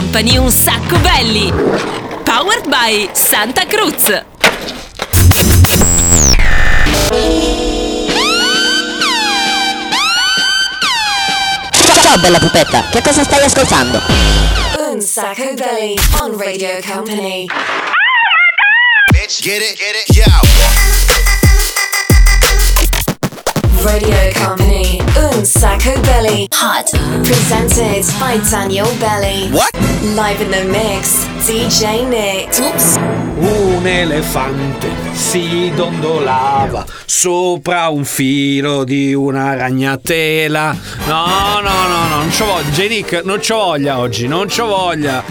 Company un sacco belli. Powered by Santa Cruz. Ciao bella pupetta, che cosa stai ascoltando? Un sacco belly on Radio Company. Bitch, get it, get it, yo. Radio Company, Un Sacco Belly. Hot. Presented by Daniel Belly. What? Live in the mix, DJ Nick. Oops. Un elefante si dondolava sopra un filo di una ragnatela. No, no, no, no, non c'ho voglia. J-Nick, non c'ho voglia oggi, non c'ho voglia.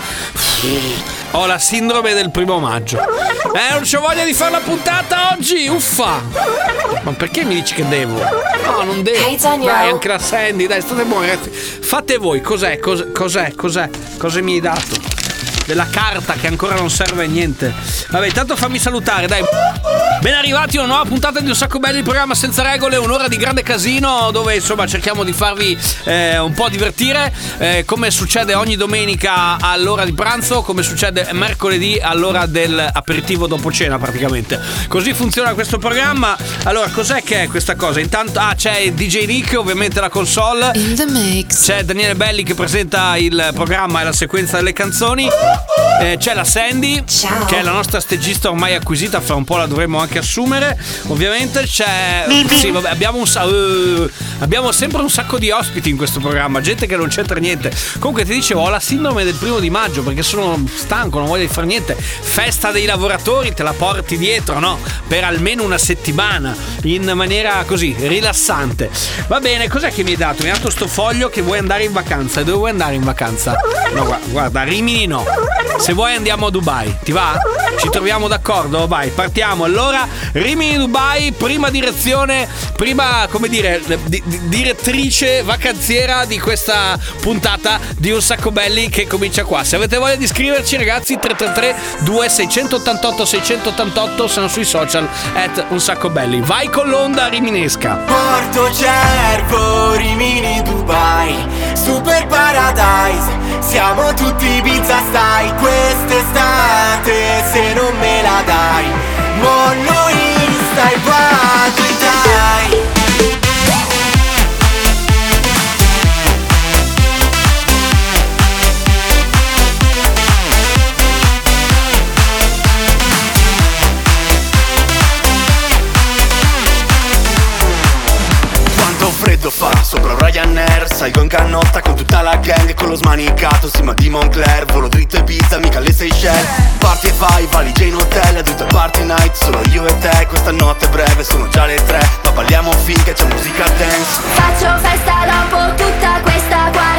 Ho la sindrome del primo maggio. Eh, non c'ho voglia di fare la puntata oggi, uffa! Ma perché mi dici che devo? No, non devo. Hey. Dai, anche la Sandy, dai, state buoni ragazzi. Fate voi, cos'è, cos'è, cos'è, cos'è, cosa mi hai dato? Della carta che ancora non serve a niente. Vabbè, intanto fammi salutare, dai. Ben arrivati a una nuova puntata di Un Sacco Belli, il programma senza regole, un'ora di grande casino dove insomma cerchiamo di farvi eh, un po' divertire, eh, come succede ogni domenica all'ora di pranzo, come succede mercoledì all'ora dell'aperitivo dopo cena praticamente. Così funziona questo programma. Allora, cos'è che è questa cosa? Intanto, ah, c'è DJ Nick, ovviamente la console. In the mix. C'è Daniele Belli che presenta il programma e la sequenza delle canzoni. Eh, c'è la Sandy, Ciao. che è la nostra stagista ormai acquisita, fra un po' la dovremmo anche assumere. Ovviamente c'è. Sì, vabbè, abbiamo un sa- eh, abbiamo sempre un sacco di ospiti in questo programma, gente che non c'entra niente. Comunque ti dicevo, ho la sindrome del primo di maggio perché sono stanco, non voglio fare niente. Festa dei lavoratori, te la porti dietro, no? Per almeno una settimana, in maniera così, rilassante. Va bene, cos'è che mi hai dato? Mi hai dato sto foglio che vuoi andare in vacanza. E dove vuoi andare in vacanza? No, guarda, Rimini no. Se vuoi andiamo a Dubai, ti va? Ci troviamo d'accordo? Vai, partiamo. Allora, Rimini Dubai, prima direzione, prima, come dire, di- di- direttrice vacanziera di questa puntata di Un Sacco Belli che comincia qua. Se avete voglia di scriverci, ragazzi, 333 2688 688 sono sui social at Un Sacco Belli. Vai con l'onda riminesca. Porto Cervo, Rimini, Dubai Super Paradise Siamo tutti pizza stai Quest'estate se non me la dai Mollo Insta e vado in freddo fa? Sopra Ryanair Salgo in canotta con tutta la gang Con lo smanicato, sì ma di Moncler Volo dritto e pizza, mica le Seychelles. Parti e vai, valigia in hotel È tutto party night, solo io e te. Questa notte è breve, sono già le tre. Ma balliamo finché c'è musica dance. Faccio festa dopo tutta questa quarantena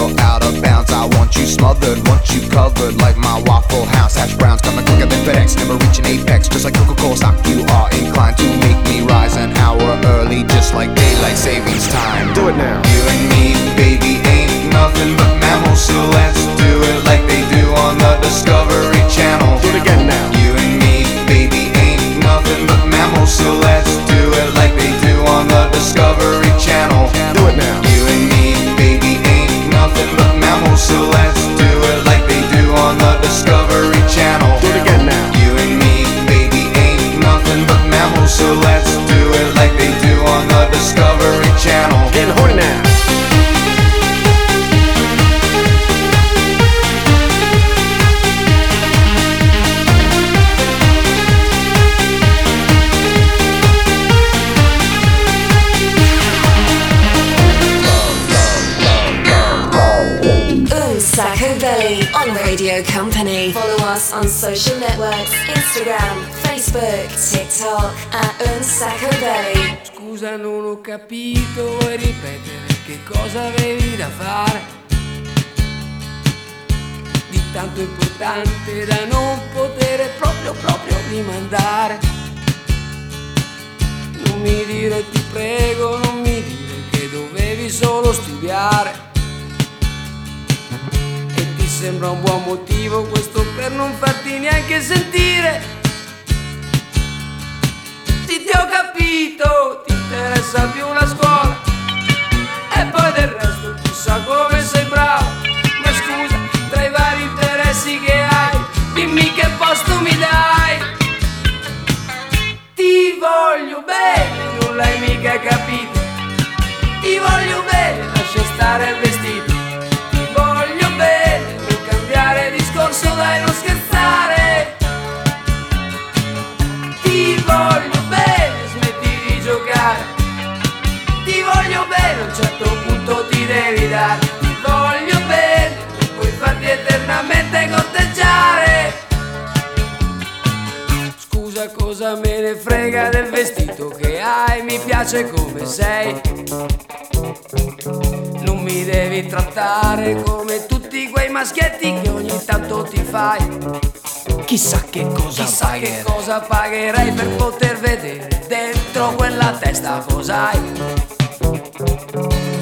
you're out of bounds. I want you smothered, want you covered like my social networks Instagram, Facebook, TikTok at Unsacco Belly. Scusa, non ho capito, vuoi ripetere che cosa avevi da fare? Di tanto importante da non poter proprio, proprio rimandare. Non mi dire, ti prego, non mi dire che dovevi solo studiare. Sembra un buon motivo questo per non farti neanche sentire? Sì, ti ho capito, ti interessa più la scuola. E poi del resto chissà come sei bravo. Ma scusa, tra i vari interessi che hai Dimmi che posto mi dai. Ti voglio bene, non l'hai mica capito. Ti voglio bene, lascia stare il eternamente corteggiare. Scusa cosa me ne frega del vestito che hai, mi piace come sei. Non mi devi trattare come tutti quei maschietti che ogni tanto ti fai. Chissà che cosa Chissà che cosa pagherei per poter vedere dentro quella testa cos'hai.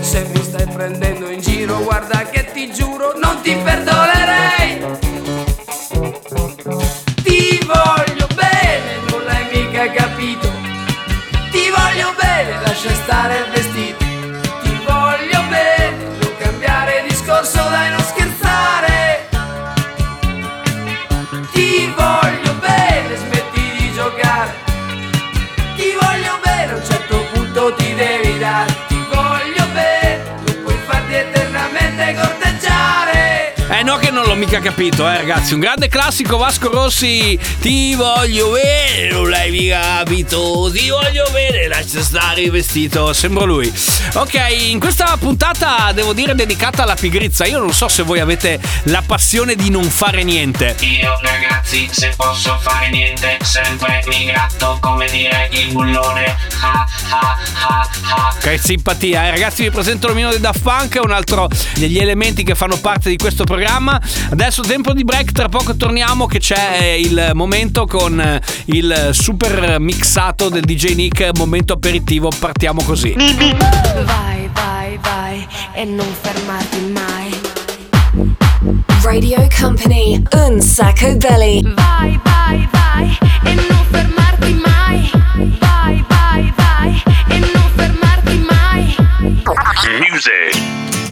Se mi stai prendendo in giro, guarda che ti giuro, non ti perdonerei. Ti voglio bene, non l'hai mica capito. Ti voglio bene, lascia stare il vestito. L'ho mica capito, eh ragazzi. Un grande classico Vasco Rossi. Ti voglio bene, non l'hai mica capito. Ti voglio bene, lascia stare il vestito. Sembra lui. Ok, in questa puntata devo dire dedicata alla pigrizia. Io non so se voi avete la passione di non fare niente. Io ragazzi se posso fare niente sempre mi gratto come dire il bullone ha ha ha ha Che simpatia, eh? ragazzi vi presento l'omino del Daft Punk, un altro degli elementi che fanno parte di questo programma. Adesso tempo di break, tra poco torniamo che c'è il momento con eh, il super mixato del DJ Nick, momento aperitivo, partiamo così. Vai, vai, vai e non fermarti mai. Radio Company, Unsacco Belly. Vai, vai, vai e non fermarti mai. Vai, vai, vai e non fermarti mai. Nelle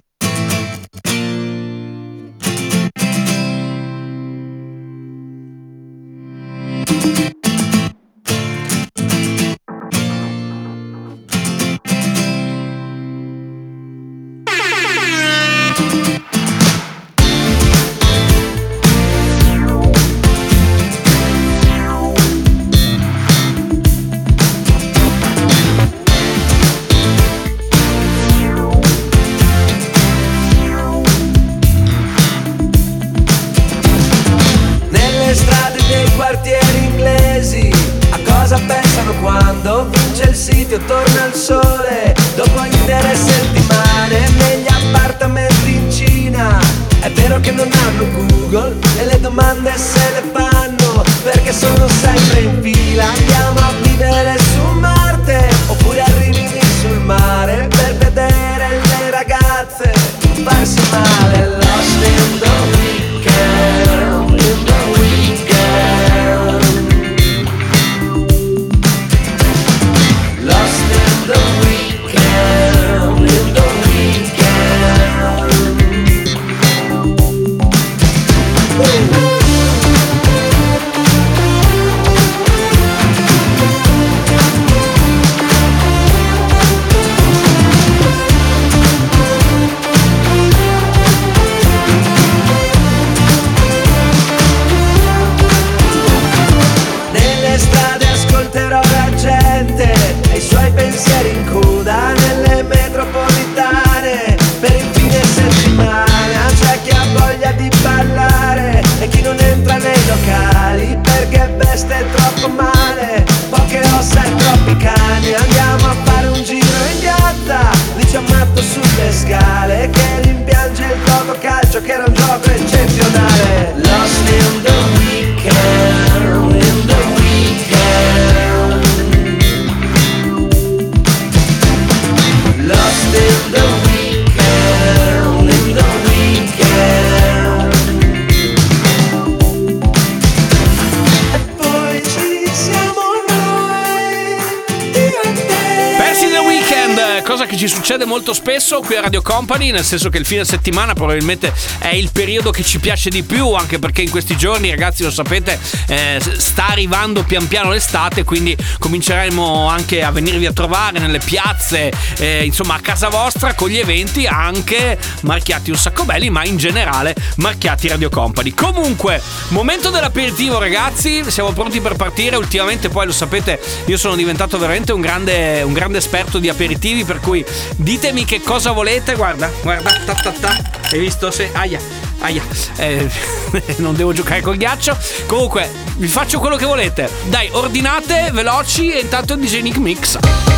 cosa che ci succede molto spesso qui a Radio Company, nel senso che il fine settimana probabilmente è il periodo che ci piace di più, anche perché in questi giorni, ragazzi, lo sapete, eh, sta arrivando pian piano l'estate, quindi cominceremo anche a venirvi a trovare nelle piazze, eh, insomma, a casa vostra con gli eventi anche marchiati un sacco belli, ma in generale marchiati Radio Company. Comunque, momento dell'aperitivo, ragazzi, siamo pronti per partire. Ultimamente, poi lo sapete, io sono diventato veramente un grande, un grande esperto di aperitivi, per cui ditemi che cosa volete. Guarda, guarda, ta ta ta. Hai visto? Se. Aia. Aia, eh, non devo giocare col ghiaccio. Comunque, vi faccio quello che volete. Dai, ordinate veloci e intanto DJ Nick Mix.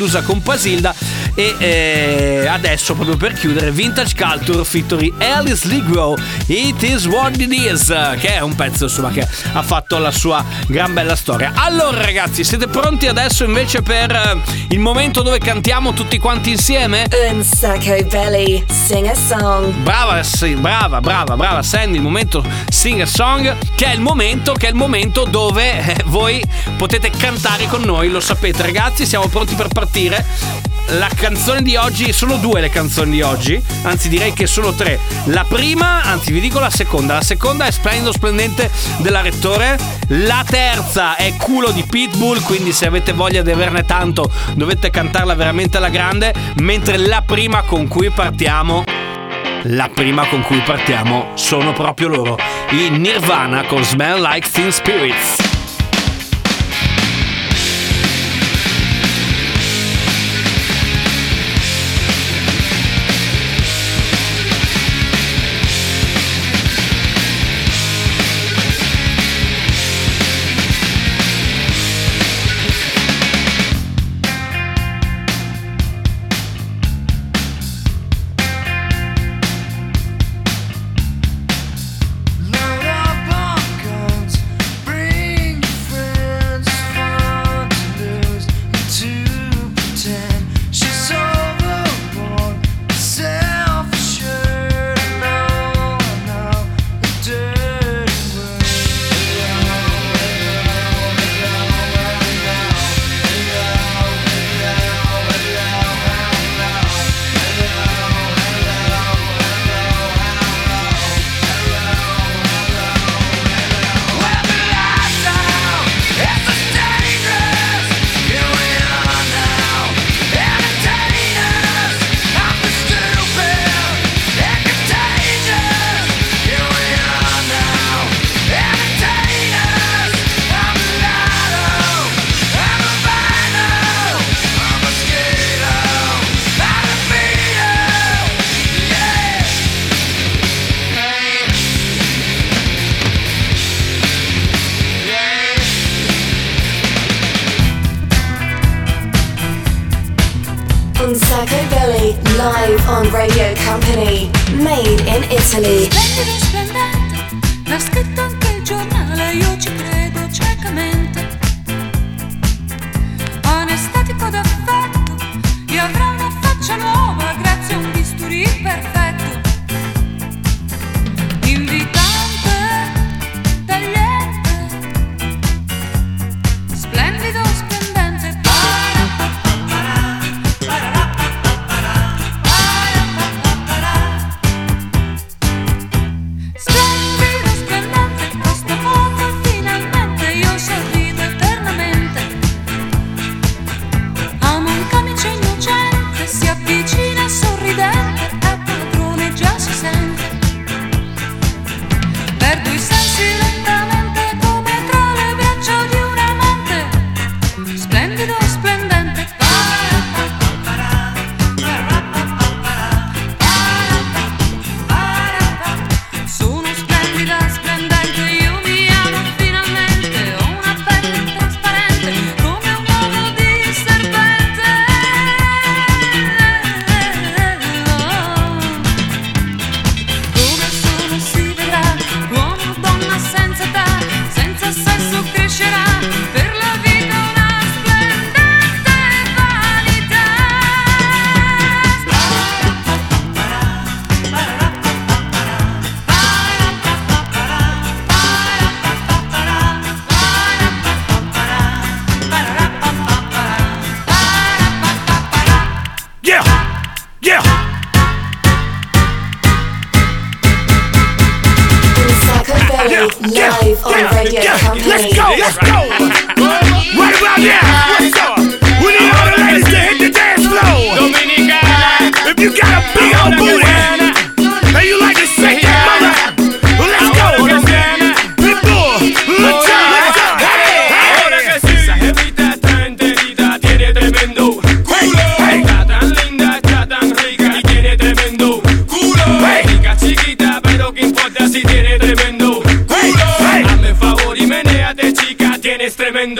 Medusa con Pasilda e eh, adesso proprio per chiudere Vintage Culture featuring Alice Ligro It is what it is che è un pezzo insomma che ha fatto la sua gran bella storia. Allora ragazzi, siete pronti adesso invece per eh, il momento dove cantiamo tutti quanti insieme? Un sacco belly, sing a song. Brava, sì, brava, brava, brava Sandy, il momento Sing a Song, che è il momento, che è il momento dove eh, voi potete cantare con noi, lo sapete ragazzi, siamo pronti per partire. La canzone di oggi, sono due le canzoni di oggi, anzi direi che sono tre. La prima, anzi vi dico la seconda, la seconda è Splendido Splendente della Rettore, la terza è Culo di Pitbull, quindi se avete voglia di averne tanto dovete cantarla veramente alla grande, mentre la prima con cui partiamo la prima con cui partiamo sono proprio loro, i Nirvana con Smell Like Teen Spirits.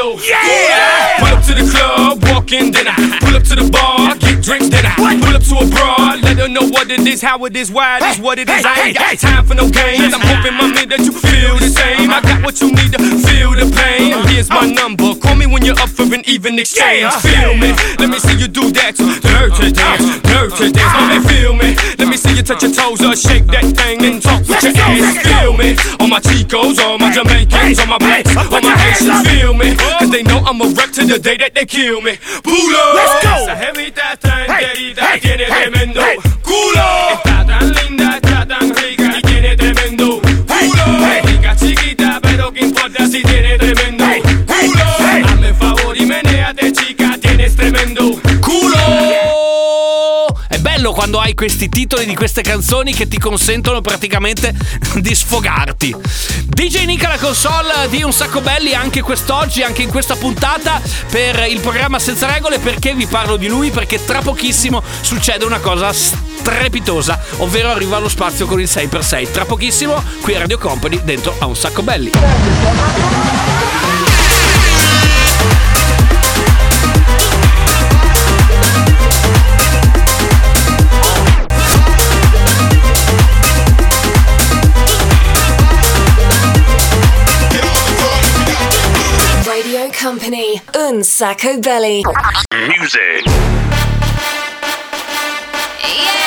window. Yeah! yeah! Pull up to the club, walk in, then I pull up to the bar, get drinks, then I what? pull up to a broad her know what it is, how it is, why it is, what it is. I ain't got time for no games. I'm hoping, my man, that you feel the same. I got what you need to feel the pain. Here's my number. Call me when you're up for an even exchange. Feel me? Let me see you do that. Dirty dance, dirty dance. Me feel me. Let me see you touch your toes or shake that thing and talk with your ass. Feel me? All my Chicos, all my Jamaicans, all my blacks, all my Haitians. Feel me? Cause they know I'm a wreck to the day that they kill me. Pulo. Let's go. Esa jevita tan querida tiene tremendo culo. Quando hai questi titoli di queste canzoni che ti consentono praticamente di sfogarti. DJ Nick alla console di Un Sacco Belli anche quest'oggi, anche in questa puntata per il programma Senza Regole. Perché vi parlo di lui? Perché tra pochissimo succede una cosa strepitosa, ovvero arriva allo spazio con il 6x6. Tra pochissimo qui a Radio Company dentro a Un Sacco Belli. Company, Un Sacco Belly. Music. 천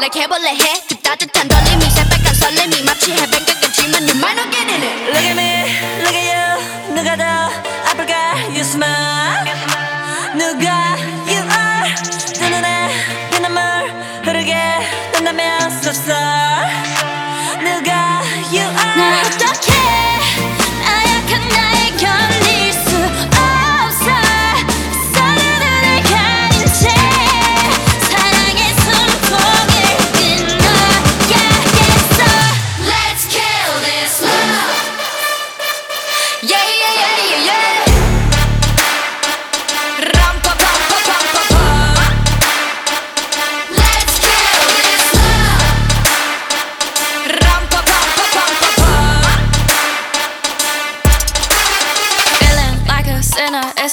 like 해볼래 해 그 따뜻한 떨림이 새빨간 설렘이 마치 해변가 같지만 you might not get in it Look at me, look at you 누가 더 아플까 you smile 누가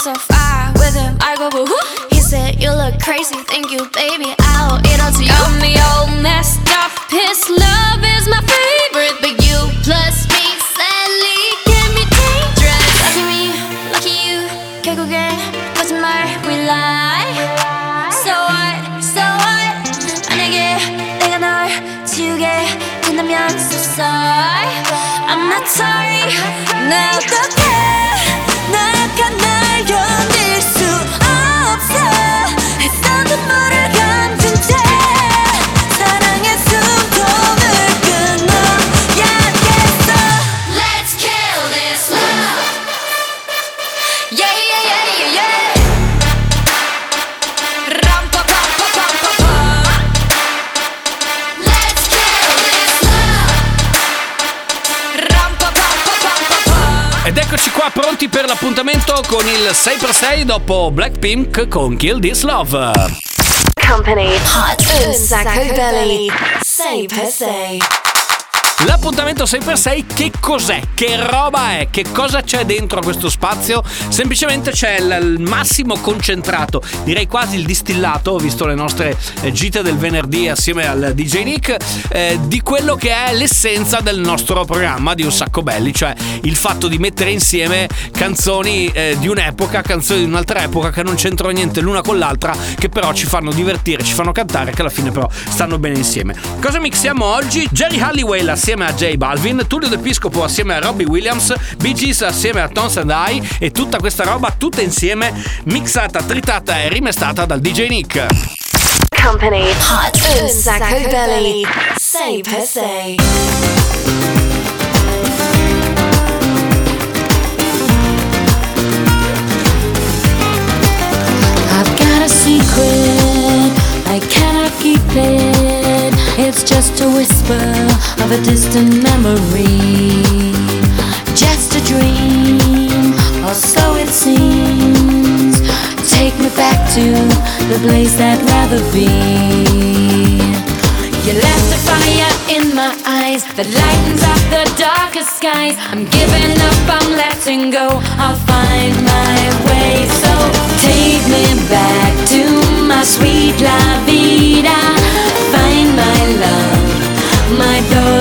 so far with him. I go boo hoo. He said, You look crazy, thank you, baby. I'll eat all to you. Got me all messed up. His love is my favorite, but you plus me sadly can be dangerous. Lucky me, lucky you. 결국엔 거짓말 we lie. So what, so what? 만약에 내가 널 지우게 된다면 so sorry. I'm not sorry. 나 pronti per l'appuntamento con il 6x6 dopo Blackpink con Kill This Love. Company, Hot Un Sacco Belly. Say per se. L'appuntamento 6x6 che cos'è? Che roba è? Che cosa c'è dentro questo spazio? Semplicemente c'è il, il massimo concentrato, direi quasi il distillato, visto le nostre eh, gite del venerdì assieme al DJ Nick, eh, di quello che è l'essenza del nostro programma di Un Sacco Belli, cioè il fatto di mettere insieme canzoni eh, di un'epoca, canzoni di un'altra epoca che non c'entrano niente l'una con l'altra, che però ci fanno divertire, ci fanno cantare, che alla fine però stanno bene insieme. Cosa mixiamo oggi? Jerry Halliwell assieme assieme a J Balvin, Tullio D'Episcopo assieme a Robbie Williams, Bee Gees assieme a Tons and I e tutta questa roba tutta insieme mixata, tritata e rimestata dal DJ Nick. Company Hot un sacco belli, Say per sei. I've got a secret, I cannot keep it. Se. whisper of a distant memory. Just a dream, or so it seems. Take me back to the place I'd rather be. You left a fire in my eyes that lightens up the darkest skies. I'm giving up, I'm letting go. I'll find my way. So take me back to my sweet la vida. My love, my dolce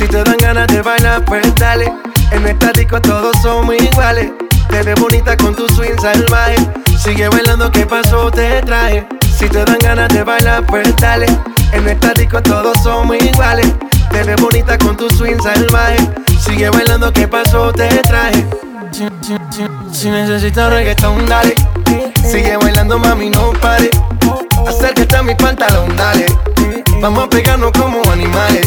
Si te dan ganas de bailar, pues dale. En esta disco todos somos iguales. Te ves bonita con tu swing salvaje. Sigue bailando, ¿qué pasó? Te traje. Si te dan ganas de bailar, pues dale. En esta disco todos somos iguales. Te ves bonita con tu swing salvaje. Sigue bailando, ¿qué pasó? Te traje. Si, si- si- si necesitas reggaetón, dale. Sigue bailando, mami, no pare. Acércate a mi pantalón, dale. Vamos a pegarnos como animales.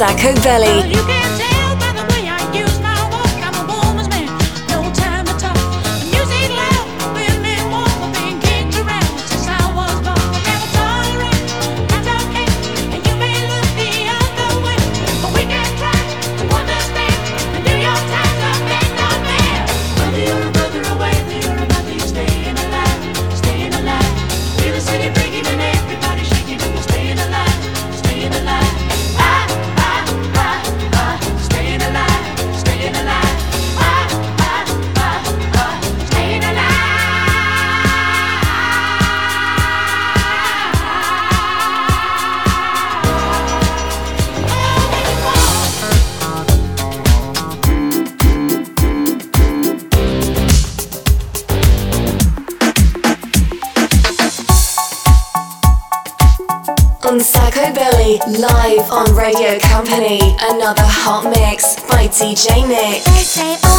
Sacco Belly. DJ Nick.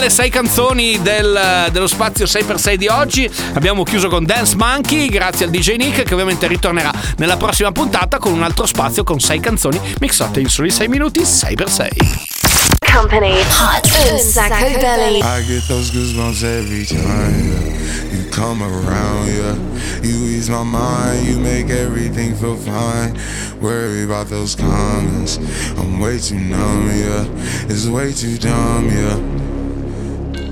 Ed eccole qua le sei canzoni del- dello spazio 6x6 di oggi. Abbiamo chiuso con Dance Monkey, grazie al DJ Nick, che ovviamente ritornerà nella prossima puntata con un altro spazio con sei canzoni mixate in soli 6 minuti 6x6. Company Hot on Sacco Belly. I get those goosebumps every time you come around, yeah. You ease my mind, you make everything feel fine. Worry about those comments, I'm way too numb, yeah. It's way too dumb, yeah.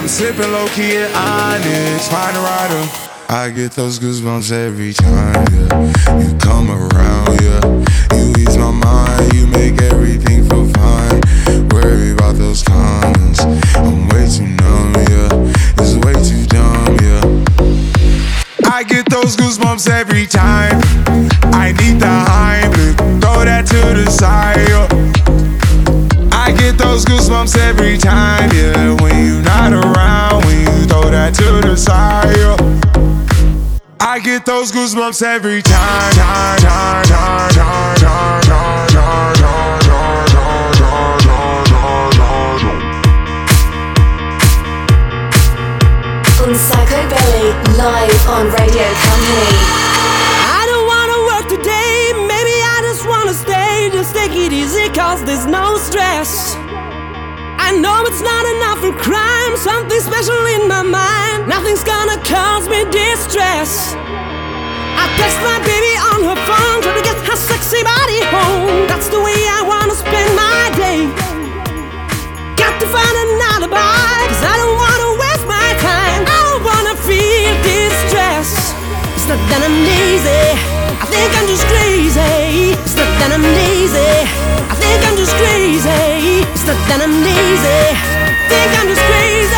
I'm sipping low key at Onyx, find a rider. I get those goosebumps every time, yeah. You come around, yeah. You ease my mind, you make everything feel fine. Worry about those comments, I'm way too numb, yeah. It's way too dumb, yeah. I get those goosebumps every time. I need the Heimlich, throw that to the side. yeah. I get those goosebumps every time, yeah. When you're that to the side. yeah. I get those goosebumps every time, time, time, time, time, time, time, time, time, time, time, time, time, time. On Sacco Belly, live on Radio Company. I don't wanna work today, maybe I just wanna stay. Just take it easy, cause there's no stress. I know it's not enough for crime, something special in my mind. Nothing's gonna cause me distress. I text my baby on her phone, try to get her sexy body home. That's the way I wanna spend my day. Got to find an alibi, cause I don't wanna waste my time. I don't wanna feel distress. It's not that I'm lazy, I think I'm just crazy. It's not that I'm lazy, I think I'm just crazy. It's not that I'm lazy. Think I'm just crazy.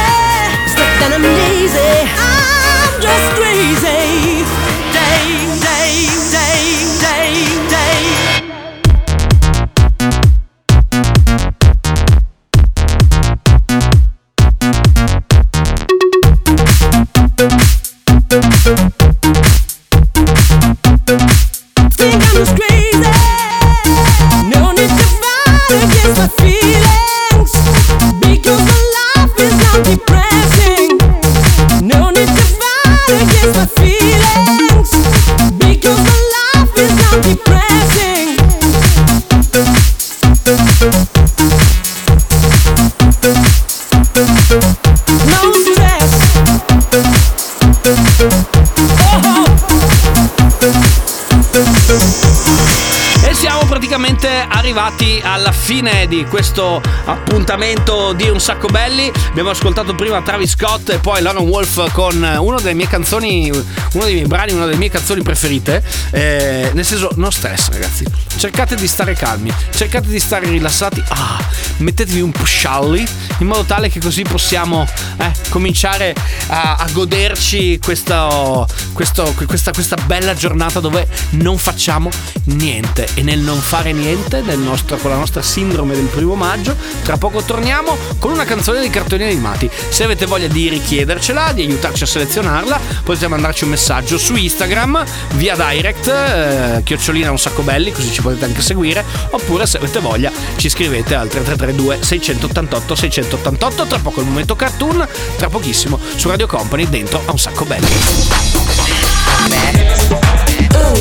It's not that I'm lazy. I'm just crazy. Day, day, day, day, day. Arrivati alla fine di questo appuntamento di Un Sacco Belli. Abbiamo ascoltato prima Travis Scott e poi Lauren Wolf con una delle mie canzoni, uno dei miei brani, una delle mie canzoni preferite. Eh, nel senso, non stress, ragazzi. Cercate di stare calmi, cercate di stare rilassati. Ah, mettetevi un po' scialli in modo tale che così possiamo eh, cominciare a, a goderci questo, questo- questa, questa bella giornata dove non facciamo niente. E nel non fare niente, nel nostro- con la nostra sindrome del primo maggio, tra poco torniamo con una canzone dei cartoni animati. Se avete voglia di richiedercela, di aiutarci a selezionarla, potete mandarci un messaggio su Instagram via direct, eh, chiocciolina un sacco belli, così ci potete anche seguire. Oppure se avete voglia ci scrivete al 3332 688 688. Tra poco il momento cartoon, tra pochissimo su Radio Company dentro a un sacco belli.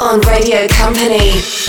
On Radio Company.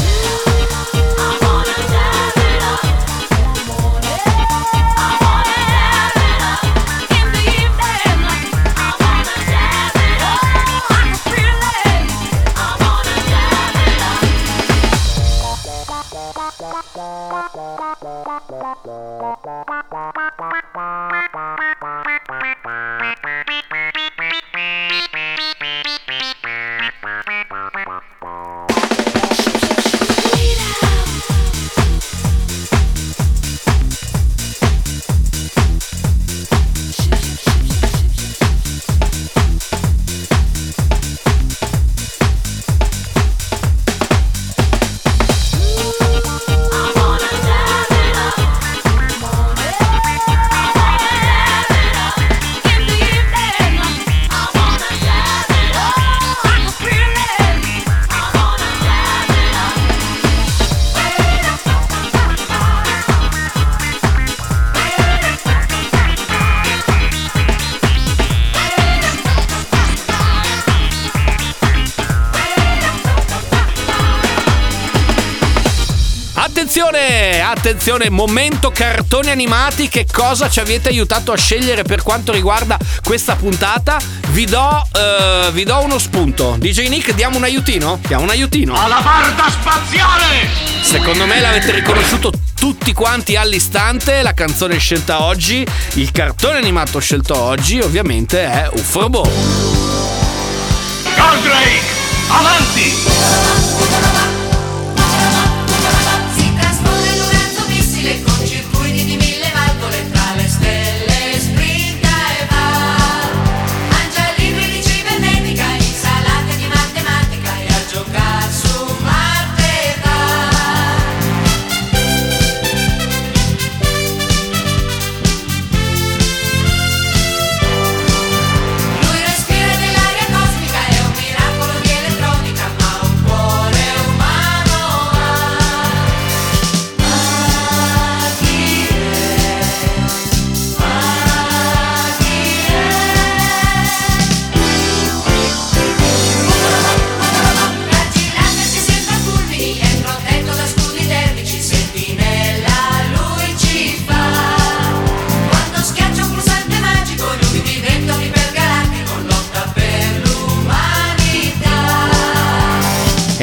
Attenzione, attenzione, momento cartoni animati, che cosa ci avete aiutato a scegliere per quanto riguarda questa puntata? Vi do, eh, vi do uno spunto. DJ Nick, diamo un aiutino? Diamo un aiutino. Alla barda spaziale! Secondo me l'avete riconosciuto tutti quanti all'istante. La canzone scelta oggi, il cartone animato scelto oggi, ovviamente è Ufrobo. Goldrake, avanti!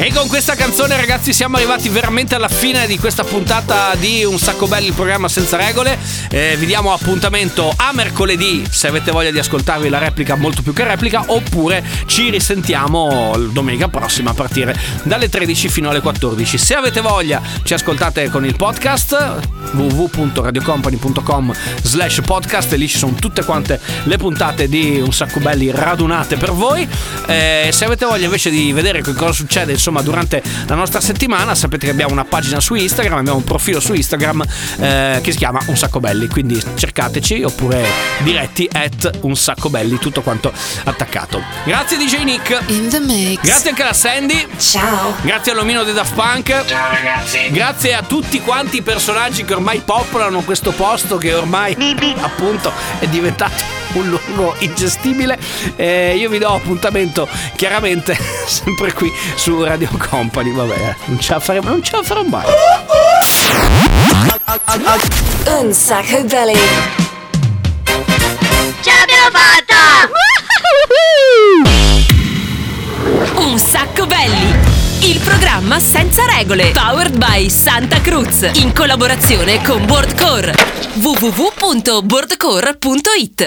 Hey, con questa canzone, ragazzi, siamo arrivati veramente alla fine di questa puntata di Un sacco belli, il programma senza regole. Eh, vi diamo appuntamento a mercoledì se avete voglia di ascoltarvi la replica, molto più che replica, oppure ci risentiamo domenica prossima a partire dalle 13 fino alle 14. Se avete voglia, ci ascoltate con il podcast www.radiocompany.com slash podcast e lì ci sono tutte quante le puntate di Un sacco belli radunate per voi. Eh, se avete voglia invece di vedere che cosa succede insomma durante la nostra settimana, sapete che abbiamo una pagina su Instagram, abbiamo un profilo su Instagram eh, che si chiama Un sacco belli, quindi cercateci oppure diretti at Un sacco belli, tutto quanto attaccato. Grazie DJ Nick. In the mix. Grazie anche alla Sandy. Ciao. Grazie all'omino dei Daft Punk. Ciao ragazzi. Grazie a tutti quanti i personaggi che ormai popolano questo posto che ormai appunto è diventato un luogo ingestibile. Eh, io vi do appuntamento chiaramente sempre qui su Radio Company. Vabbè, eh, non ce la faremo, non ce la farò mai. Un sacco belly. Ce l'abbiamo fatta! Un sacco belli! Il programma senza regole. Powered by Santa Cruz. In collaborazione con Boardcore. www.boardcore.it